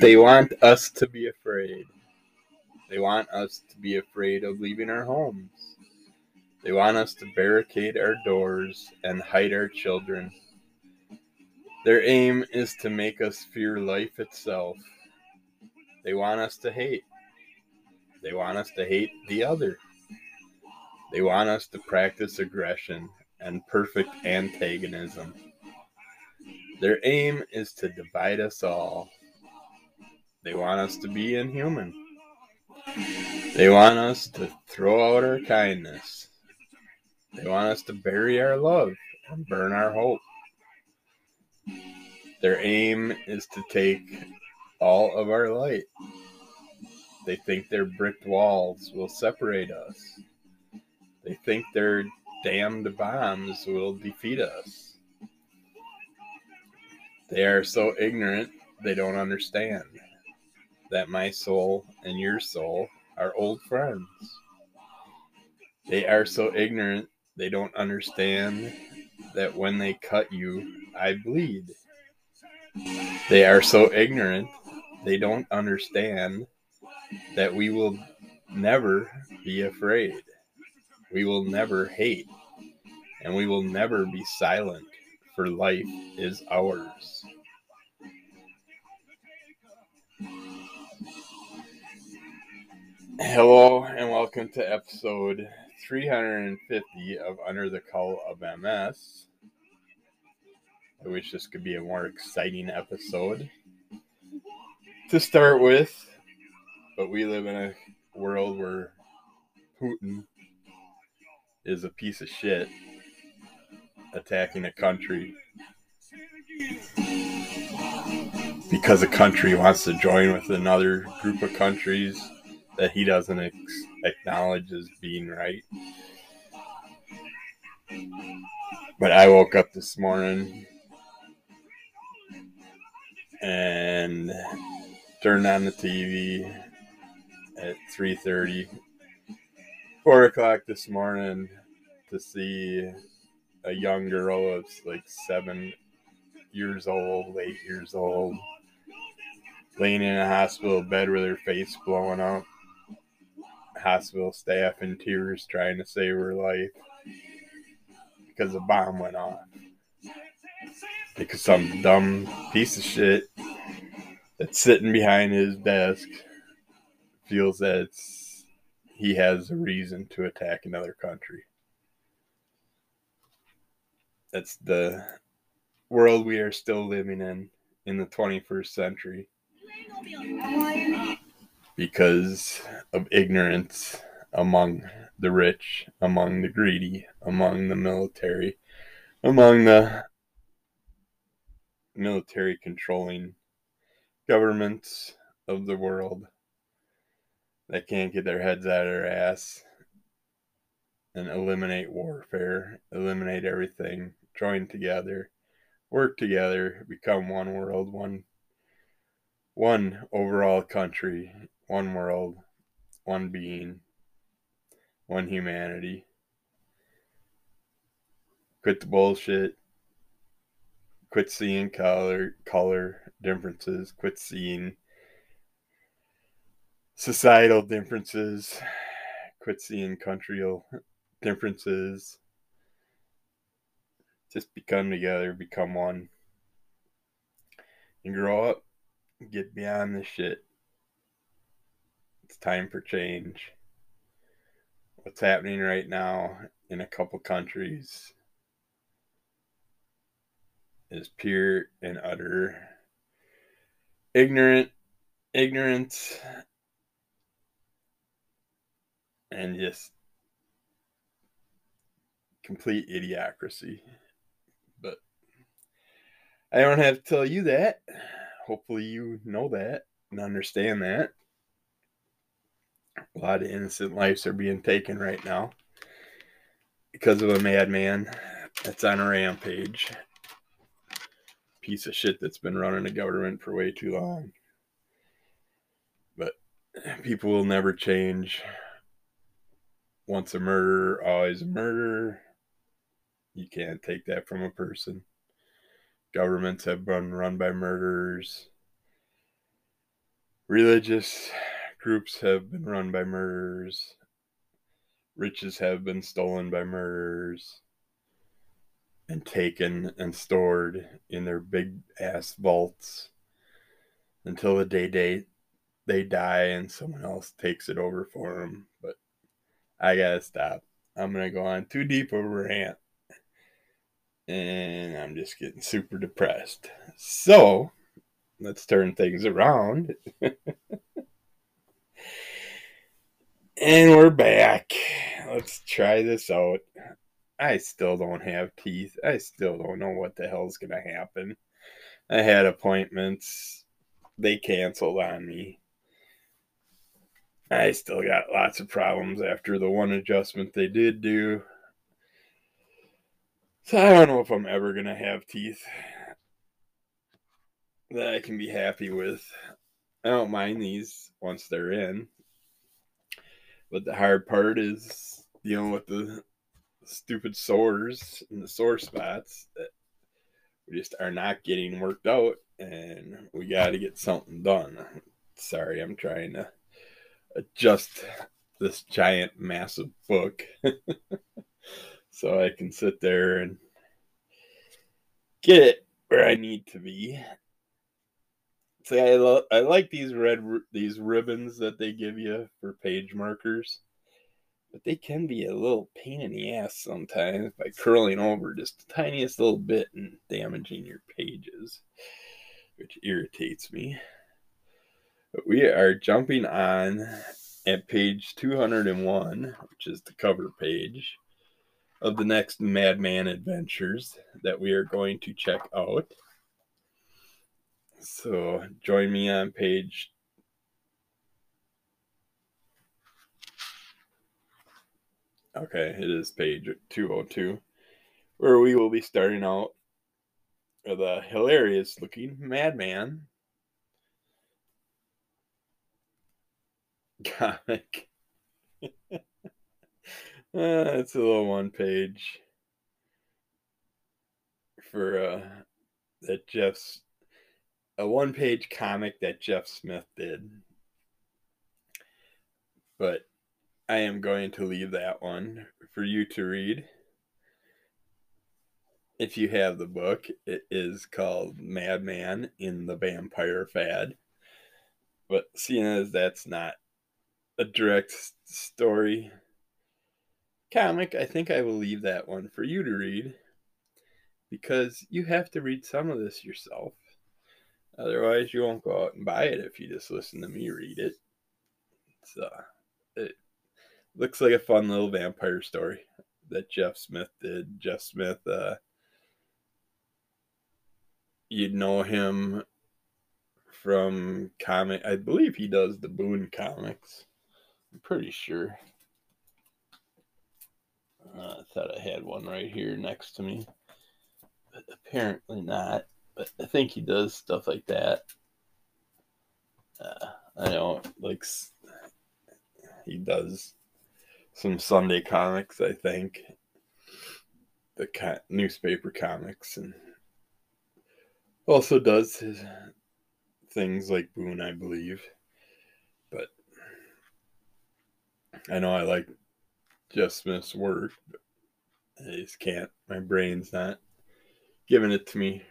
They want us to be afraid. They want us to be afraid of leaving our homes. They want us to barricade our doors and hide our children. Their aim is to make us fear life itself. They want us to hate. They want us to hate the other. They want us to practice aggression and perfect antagonism. Their aim is to divide us all. They want us to be inhuman. They want us to throw out our kindness. They want us to bury our love and burn our hope. Their aim is to take all of our light. They think their bricked walls will separate us. They think their damned bombs will defeat us. They are so ignorant they don't understand that my soul and your soul are old friends. They are so ignorant they don't understand that when they cut you, I bleed. They are so ignorant they don't understand that we will never be afraid. We will never hate. And we will never be silent, for life is ours. Hello, and welcome to episode 350 of Under the Call of MS. I wish this could be a more exciting episode to start with, but we live in a world where Putin is a piece of shit attacking a country because a country wants to join with another group of countries that he doesn't ex- acknowledge as being right. But I woke up this morning and turned on the TV at 3:30, 4 o'clock this morning to see a young girl of like seven years old, eight years old, laying in a hospital bed with her face blowing up hospital staff in tears trying to save her life because a bomb went off. Because some dumb piece of shit that's sitting behind his desk feels that he has a reason to attack another country. That's the world we are still living in in the 21st century because of ignorance among the rich, among the greedy, among the military, among the military controlling governments of the world. That can't get their heads out of their ass and eliminate warfare, eliminate everything, join together, work together, become one world, one one overall country one world, one being, one humanity. Quit the bullshit. Quit seeing color color differences. Quit seeing societal differences. Quit seeing countryal differences. Just become together, become one. And grow up. Get beyond this shit. It's time for change. What's happening right now in a couple countries is pure and utter ignorant ignorance and just complete idiocracy. But I don't have to tell you that. Hopefully, you know that and understand that. A lot of innocent lives are being taken right now because of a madman that's on a rampage. Piece of shit that's been running the government for way too long. But people will never change. Once a murderer, always a murderer. You can't take that from a person. Governments have been run by murderers religious groups have been run by murderers, riches have been stolen by murderers and taken and stored in their big ass vaults until the day they they die and someone else takes it over for them. But I gotta stop. I'm gonna go on too deep of a rant, and I'm just getting super depressed. So let's turn things around. and we're back. Let's try this out. I still don't have teeth. I still don't know what the hell's going to happen. I had appointments. They canceled on me. I still got lots of problems after the one adjustment they did do. So I don't know if I'm ever going to have teeth that I can be happy with. I don't mind these once they're in. But the hard part is dealing with the stupid sores and the sore spots that we just are not getting worked out and we got to get something done. Sorry, I'm trying to adjust this giant, massive book so I can sit there and get it where I need to be. See, I, lo- I like these red these ribbons that they give you for page markers but they can be a little pain in the ass sometimes by curling over just the tiniest little bit and damaging your pages, which irritates me. But we are jumping on at page 201, which is the cover page of the next Madman Adventures that we are going to check out. So join me on page Okay, it is page 202, where we will be starting out with a hilarious looking madman comic. uh, it's a little one page for uh, that Jeff's a one page comic that Jeff Smith did. But I am going to leave that one for you to read. If you have the book, it is called Madman in the Vampire Fad. But seeing as that's not a direct story comic, I think I will leave that one for you to read because you have to read some of this yourself. Otherwise, you won't go out and buy it if you just listen to me read it. So, it, looks like a fun little vampire story that Jeff Smith did. Jeff Smith, uh, you'd know him from comic. I believe he does the Bone comics. I'm pretty sure. Uh, I thought I had one right here next to me, but apparently not. I think he does stuff like that. Uh, I know, like he does some Sunday comics, I think. The ca- newspaper comics, and also does his things like Bone, I believe. But I know I like Jeff Smith's work, I just can't. My brain's not giving it to me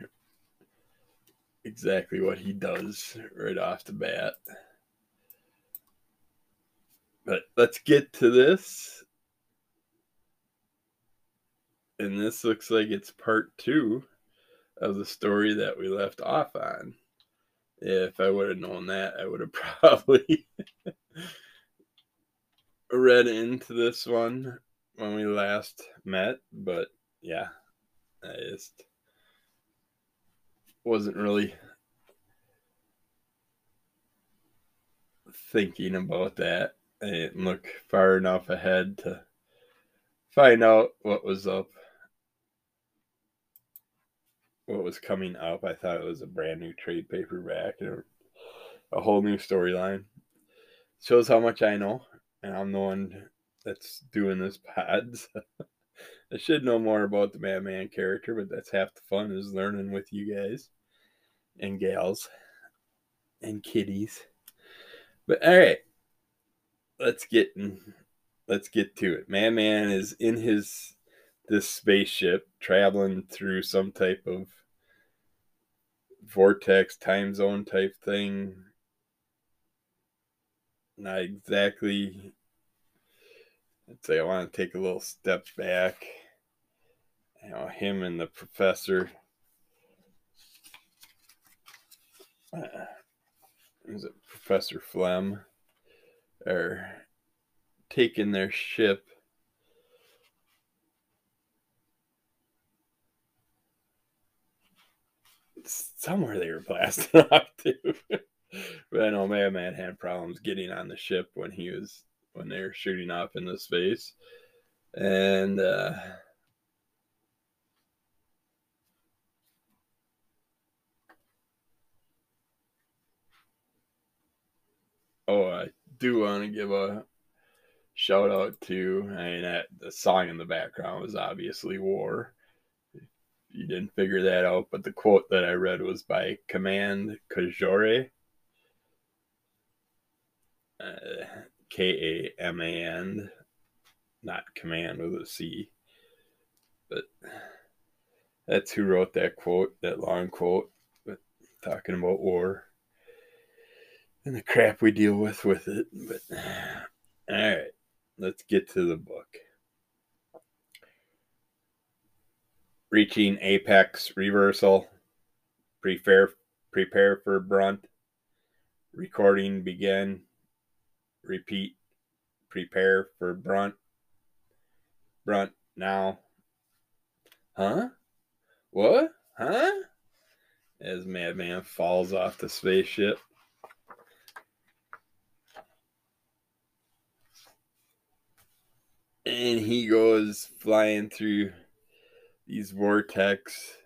exactly what he does right off the bat. But let's get to this. And this looks like it's part two of the story that we left off on. If I would have known that, I would have probably read into this one when we last met. But yeah, I just wasn't really thinking about that. I didn't look far enough ahead to find out what was up, what was coming up. I thought it was a brand new trade paperback and a whole new storyline. Shows how much I know, and I'm the one that's doing this pod. So I should know more about the Madman character, but that's half the fun is learning with you guys and gals and kitties. But all right, let's get let's get to it. Madman is in his this spaceship traveling through some type of vortex time zone type thing. Not exactly. I'd say I want to take a little step back. You know, him and the professor. Uh, is it Professor Flem? Are taking their ship somewhere they were blasting off to. but I know Madman had problems getting on the ship when he was when they were shooting off into space. And uh Oh, I do want to give a shout out to, I mean, that, the song in the background was obviously War you didn't figure that out, but the quote that I read was by Kamand Kojouri. Uh, K A M A N, not command with a C. But that's who wrote that quote, that long quote, but talking about war and the crap we deal with with it. But all right, let's get to the book. reaching apex reversal. Prepare prepare for brunt. Recording begin. Repeat. Prepare for brunt. Brunt now. Huh? What? Huh? As Madman falls off the spaceship. And he goes flying through these vortex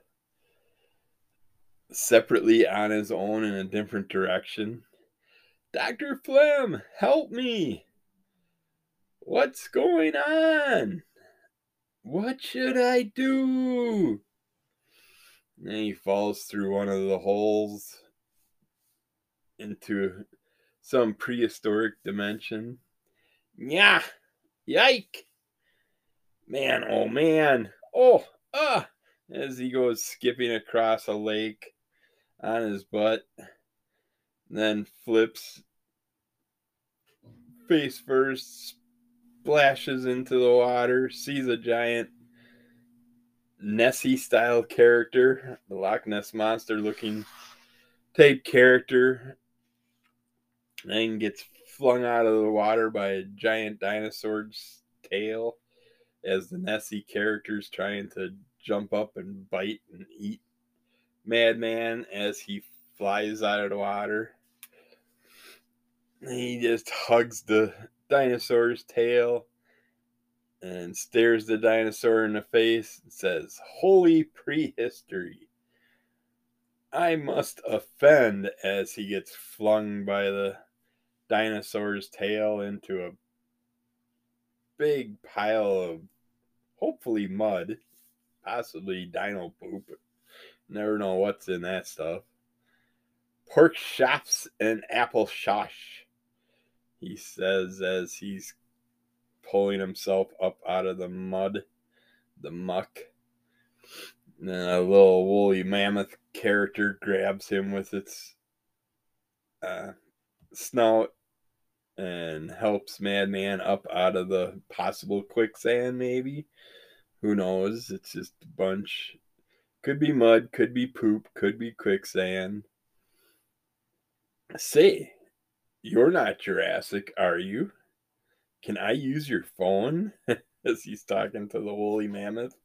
separately on his own in a different direction. Dr. Flem, help me. What's going on? What should I do? And he falls through one of the holes into some prehistoric dimension. Yeah, yike. Man, oh man. Oh, ah, as he goes skipping across a lake on his butt, then flips face first, splashes into the water, sees a giant Nessie style character, the Loch Ness monster looking type character, then gets flung out of the water by a giant dinosaur's tail as the Nessie characters trying to jump up and bite and eat Madman as he flies out of the water. He just hugs the dinosaur's tail and stares the dinosaur in the face and says, Holy prehistory. I must offend as he gets flung by the dinosaur's tail into a big pile of hopefully mud, possibly dino poop. Never know what's in that stuff. Pork chops and apple shosh, he says as he's pulling himself up out of the mud, the muck. And a little woolly mammoth character grabs him with its uh, snout and helps Madman up out of the possible quicksand, maybe. Who knows? It's just a bunch. Could be mud, could be poop, could be quicksand. Say, you're not Jurassic, are you? Can I use your phone? As he's talking to the woolly mammoth.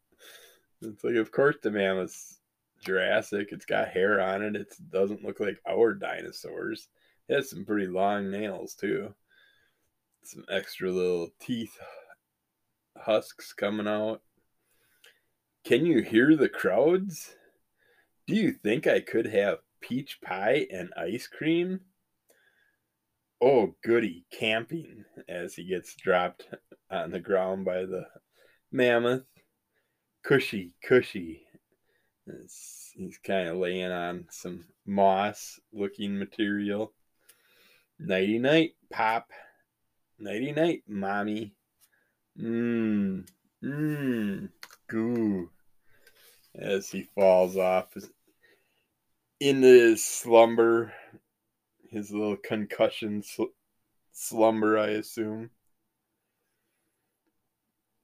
It's like, of course, the mammoth's Jurassic. It's got hair on it. It doesn't look like our dinosaurs. It has some pretty long nails, too. Some extra little teeth husks coming out. Can you hear the crowds? Do you think I could have peach pie and ice cream? Oh, goody, camping as he gets dropped on the ground by the mammoth. Cushy, cushy. he's kind of laying on some moss looking material. Nighty night, Pop. Nighty night, Mommy. Mmm. Mmm. Goo. As he falls off in his slumber, his little concussion sl- slumber, I assume.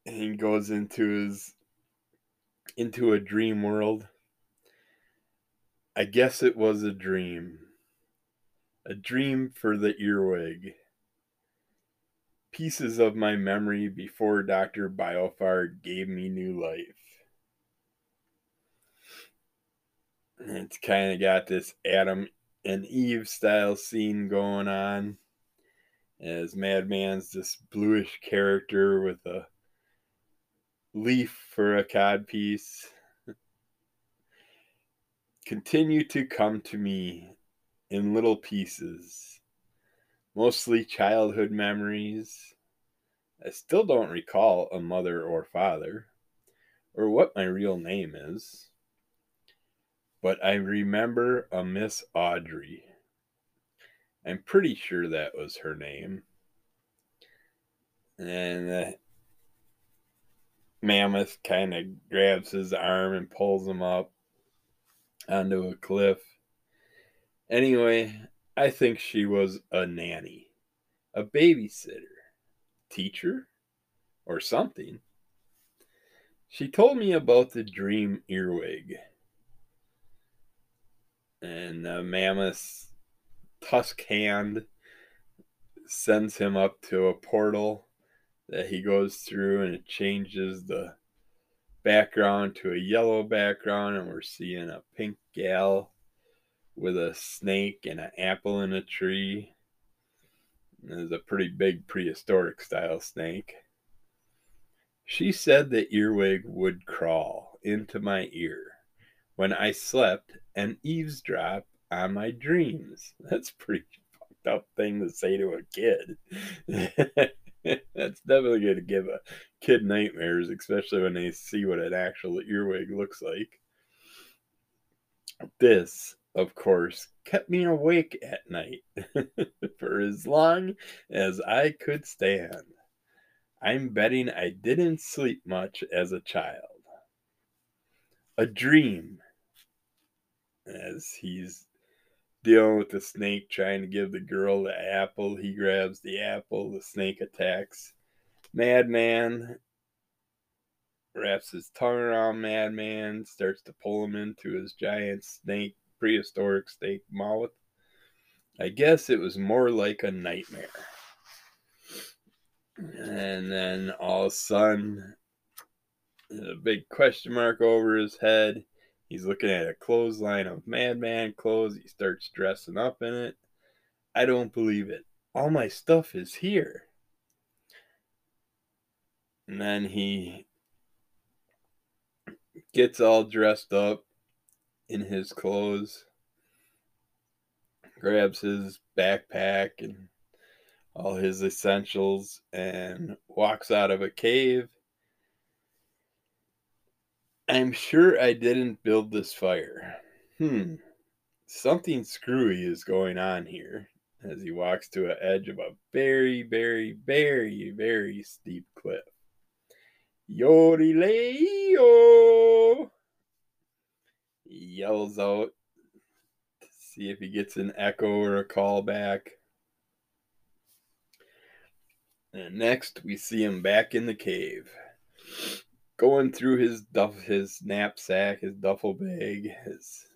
And he goes into his into a dream world. I guess it was a dream. A dream for the earwig. Pieces of my memory before Dr. Boiffard gave me new life. It's kind of got this Adam and Eve style scene going on. As Madman's this bluish character with a leaf for a codpiece. Continue to come to me in little pieces, mostly childhood memories. I still don't recall a mother or father, or what my real name is, but I remember a Miss Audrey. I'm pretty sure that was her name. And the mammoth kind of grabs his arm and pulls him up onto a cliff. Anyway, I think she was a nanny, a babysitter, teacher, or something. She told me about the dream earwig. And the mammoth's tusk hand sends him up to a portal that he goes through and it changes the background to a yellow background and we're seeing a pink gal with a snake and an apple in a tree. There's a pretty big prehistoric style snake. She said the earwig would crawl into my ear when I slept and eavesdrop on my dreams. That's pretty fucked up thing to say to a kid. That's definitely going to give a kid nightmares, especially when they see what an actual earwig looks like. This, of course, kept me awake at night for as long as I could stand. I'm betting I didn't sleep much as a child. A dream, as he's dealing with the snake trying to give the girl the apple. He grabs the apple, the snake attacks. Madman wraps his tongue around Madman, starts to pull him into his giant snake, prehistoric snake mouth. I guess it was more like a nightmare. And then all of a sudden, a big question mark over his head. He's looking at a clothesline of madman clothes. He starts dressing up in it. I don't believe it. All my stuff is here. And then he gets all dressed up in his clothes, grabs his backpack and all his essentials, and walks out of a cave I'm sure I didn't build this fire. Hmm. Something screwy is going on here as he walks to the edge of a very, very, very, very steep cliff. Yodeleo! Yells out to see if he gets an echo or a call back. And next, we see him back in the cave going through his duff his knapsack, his duffel bag, his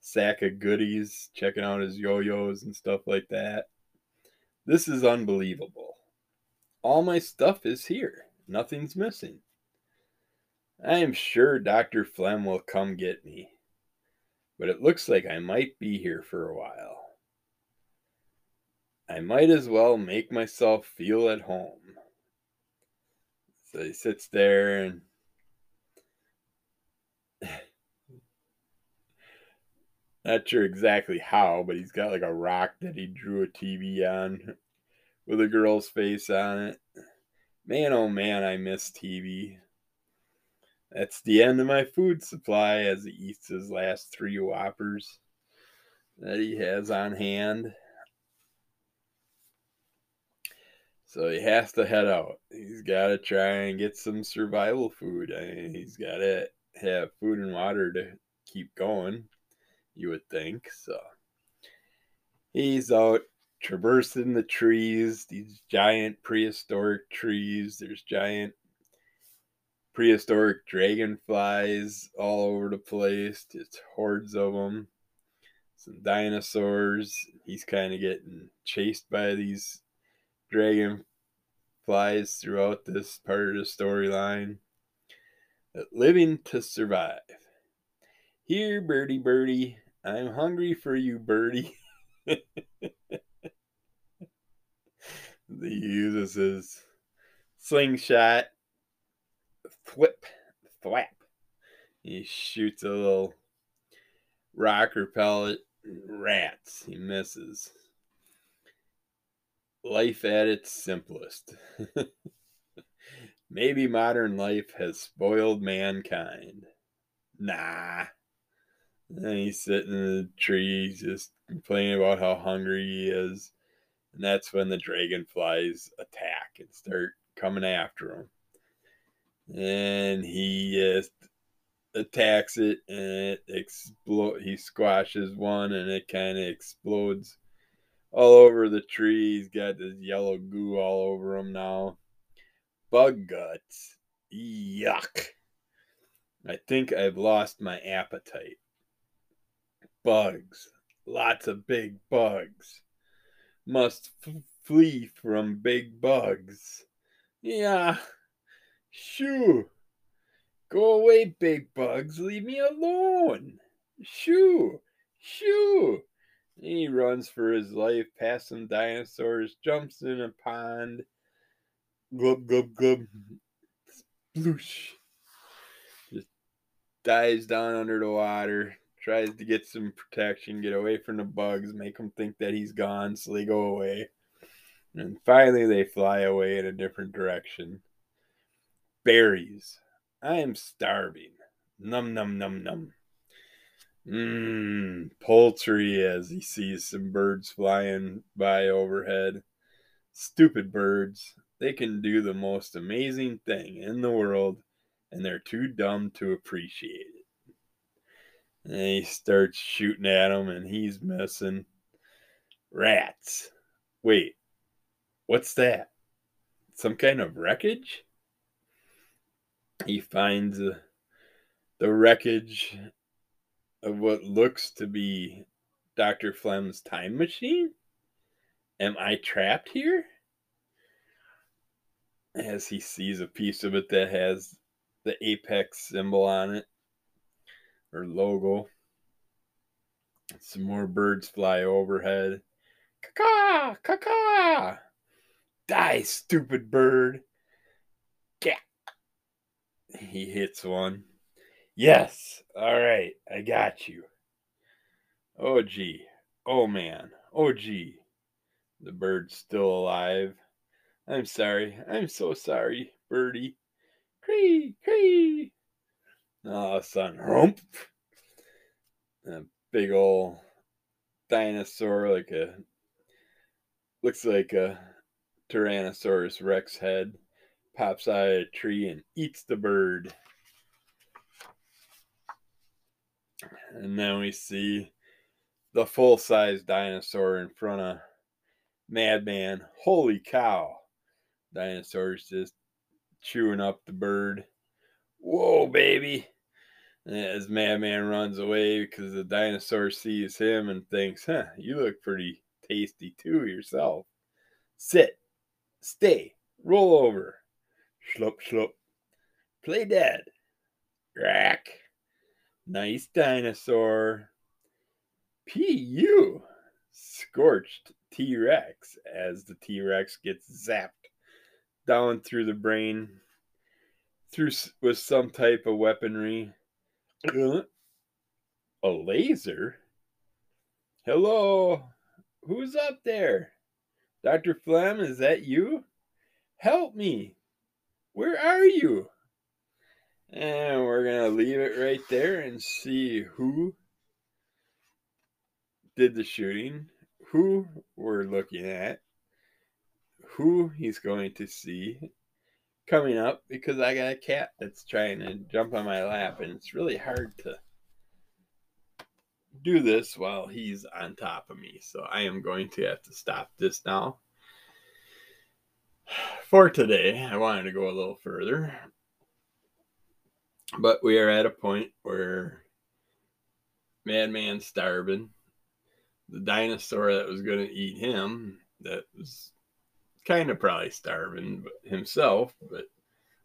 sack of goodies, checking out his yo-yos and stuff like that. This is unbelievable. All my stuff is here. Nothing's missing. I am sure Dr. Flem will come get me. But it looks like I might be here for a while. I might as well make myself feel at home. So he sits there and not sure exactly how, but he's got like a rock that he drew a TV on with a girl's face on it. Man, oh man, I miss TV. That's the end of my food supply as he eats his last three whoppers that he has on hand. So he has to head out. He's got to try and get some survival food. I mean, he's got to have food and water to keep going, you would think. So he's out traversing the trees, these giant prehistoric trees. There's giant prehistoric dragonflies all over the place, just hordes of them. Some dinosaurs. He's kind of getting chased by these dragonflies throughout this part of the storyline. Living to survive. Here, birdie, birdie, I'm hungry for you, birdie. he uses his slingshot, thwip, thwap. He shoots a little rocker pellet, rats. He misses. Life at its simplest. Maybe modern life has spoiled mankind. Nah. And he's sitting in the tree, just complaining about how hungry he is. And that's when the dragonflies attack and start coming after him. And he just attacks it, and it explode. He squashes one, and it kind of explodes all over the tree. He's got this yellow goo all over him now. Bug guts. Yuck. I think I've lost my appetite. Bugs. Lots of big bugs. Must f- flee from big bugs. Yeah. Shoo. Go away, big bugs. Leave me alone. Shoo. Shoo. He runs for his life past some dinosaurs, jumps in a pond. Glub, glub, glub. Sploosh. Just dives down under the water, tries to get some protection, get away from the bugs, make them think that he's gone, so they go away. And finally, they fly away in a different direction. Berries. I am starving. Num, num, num, num. Mmm, poultry as he sees some birds flying by overhead. Stupid birds. They can do the most amazing thing in the world, and they're too dumb to appreciate it. And he starts shooting at him, and he's missing. Rats. Wait, what's that? Some kind of wreckage? He finds the wreckage of what looks to be Dr. Flem's time machine? Am I trapped here? As he sees a piece of it that has the apex symbol on it or logo. Some more birds fly overhead. Caw, caw. Die, stupid bird. He hits one. Yes. All right. I got you. Oh, gee. Oh, man. Oh, gee. The bird's still alive. I'm sorry. I'm so sorry, birdie. Cree, cree. Oh, son. Hump. A big old dinosaur, like a. Looks like a Tyrannosaurus Rex head, pops out of a tree and eats the bird. And then we see the full size dinosaur in front of Madman. Holy cow. Dinosaur's just chewing up the bird. Whoa, baby. As Madman runs away because the dinosaur sees him and thinks, huh, you look pretty tasty too yourself. Sit, stay, roll over. Schlup, schlup. Play dead. Rack. Nice dinosaur. P.U. Scorched T Rex as the T Rex gets zapped down through the brain through with some type of weaponry. a laser? Hello? Who's up there? Dr. Flem, is that you? Help me. Where are you? And we're going to leave it right there and see who did the shooting, who we're looking at, who he's going to see coming up because I got a cat that's trying to jump on my lap, and it's really hard to do this while he's on top of me. So I am going to have to stop this now. For today, I wanted to go a little further. But we are at a point where Madman's starving. The dinosaur that was going to eat him, that was kind of probably starving himself, but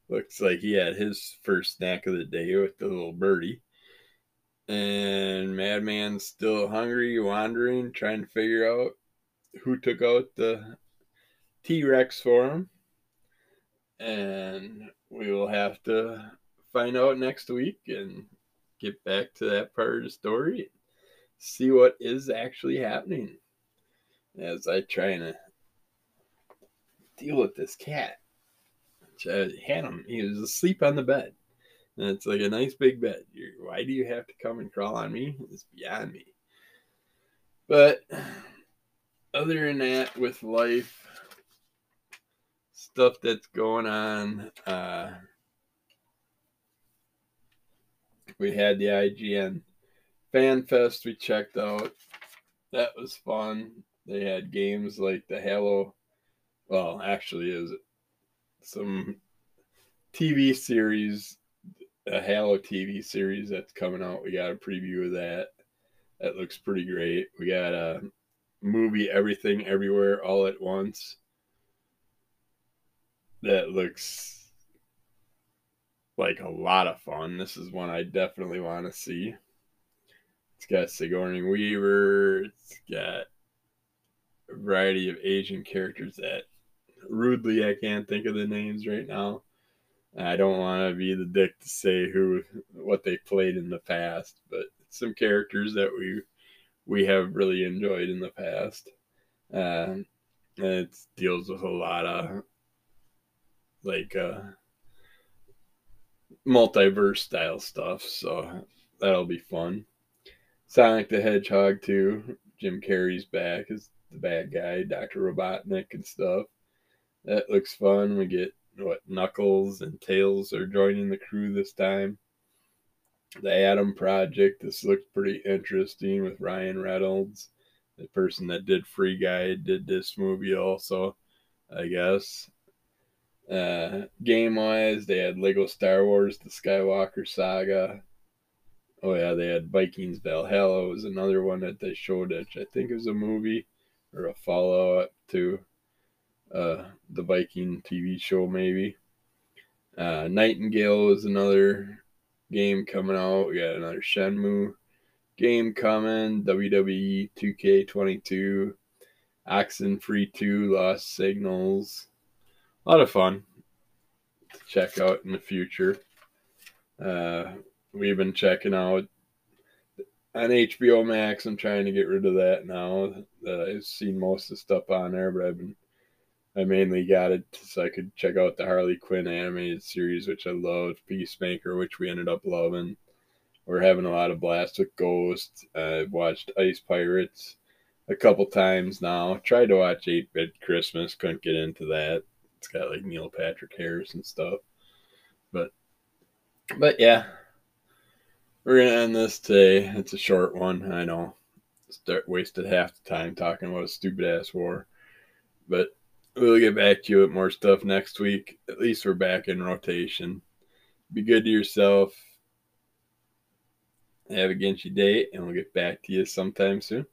looks like he had his first snack of the day with the little birdie. And Madman's still hungry, wandering, trying to figure out who took out the T Rex for him. And we will have to find out next week and get back to that part of the story. See what is actually happening as I try to deal with this cat. I had him. He was asleep on the bed. And it's like a nice big bed. You're, why do you have to come and crawl on me? It's beyond me. But other than that, with life, stuff that's going on, uh, we had the IGN Fan Fest we checked out. That was fun. They had games like the Halo well, actually, is it some TV series, a Halo TV series that's coming out. We got a preview of that. That looks pretty great. We got a movie, Everything Everywhere All at Once. That looks like a lot of fun. This is one I definitely want to see. It's got Sigourney Weaver. It's got a variety of Asian characters that rudely I can't think of the names right now. I don't want to be the dick to say who what they played in the past, but some characters that we we have really enjoyed in the past. Uh, it deals with a lot of like uh, multiverse style stuff, so that'll be fun. Sonic the Hedgehog too. Jim Carrey's back as the bad guy, Doctor Robotnik and stuff. That looks fun. We get what Knuckles and Tails are joining the crew this time. The Adam Project. This looks pretty interesting with Ryan Reynolds, the person that did Free Guy, did this movie also, I guess. Uh, game wise, they had Lego Star Wars: The Skywalker Saga. Oh yeah, they had Vikings Valhalla was another one that they showed, which I think is a movie or a follow up to uh, the Viking TV show, maybe. Uh, Nightingale is another game coming out. We got another Shenmue game coming. WWE 2K22, Oxenfree 2, Lost Signals. A lot of fun to check out in the future. Uh, we've been checking out on HBO Max. I'm trying to get rid of that now that I've seen most of the stuff on there, but I've been I mainly got it so I could check out the Harley Quinn animated series, which I loved, Peacemaker, which we ended up loving. We're having a lot of blast with Ghost. I've watched Ice Pirates a couple times now. Tried to watch 8 Bit Christmas, couldn't get into that. It's got like Neil Patrick Harris and stuff. But, but yeah, we're gonna end this today. It's a short one, I know. Start wasted half the time talking about a stupid ass war, but We'll get back to you with more stuff next week. At least we're back in rotation. Be good to yourself. Have a Genshi day, and we'll get back to you sometime soon.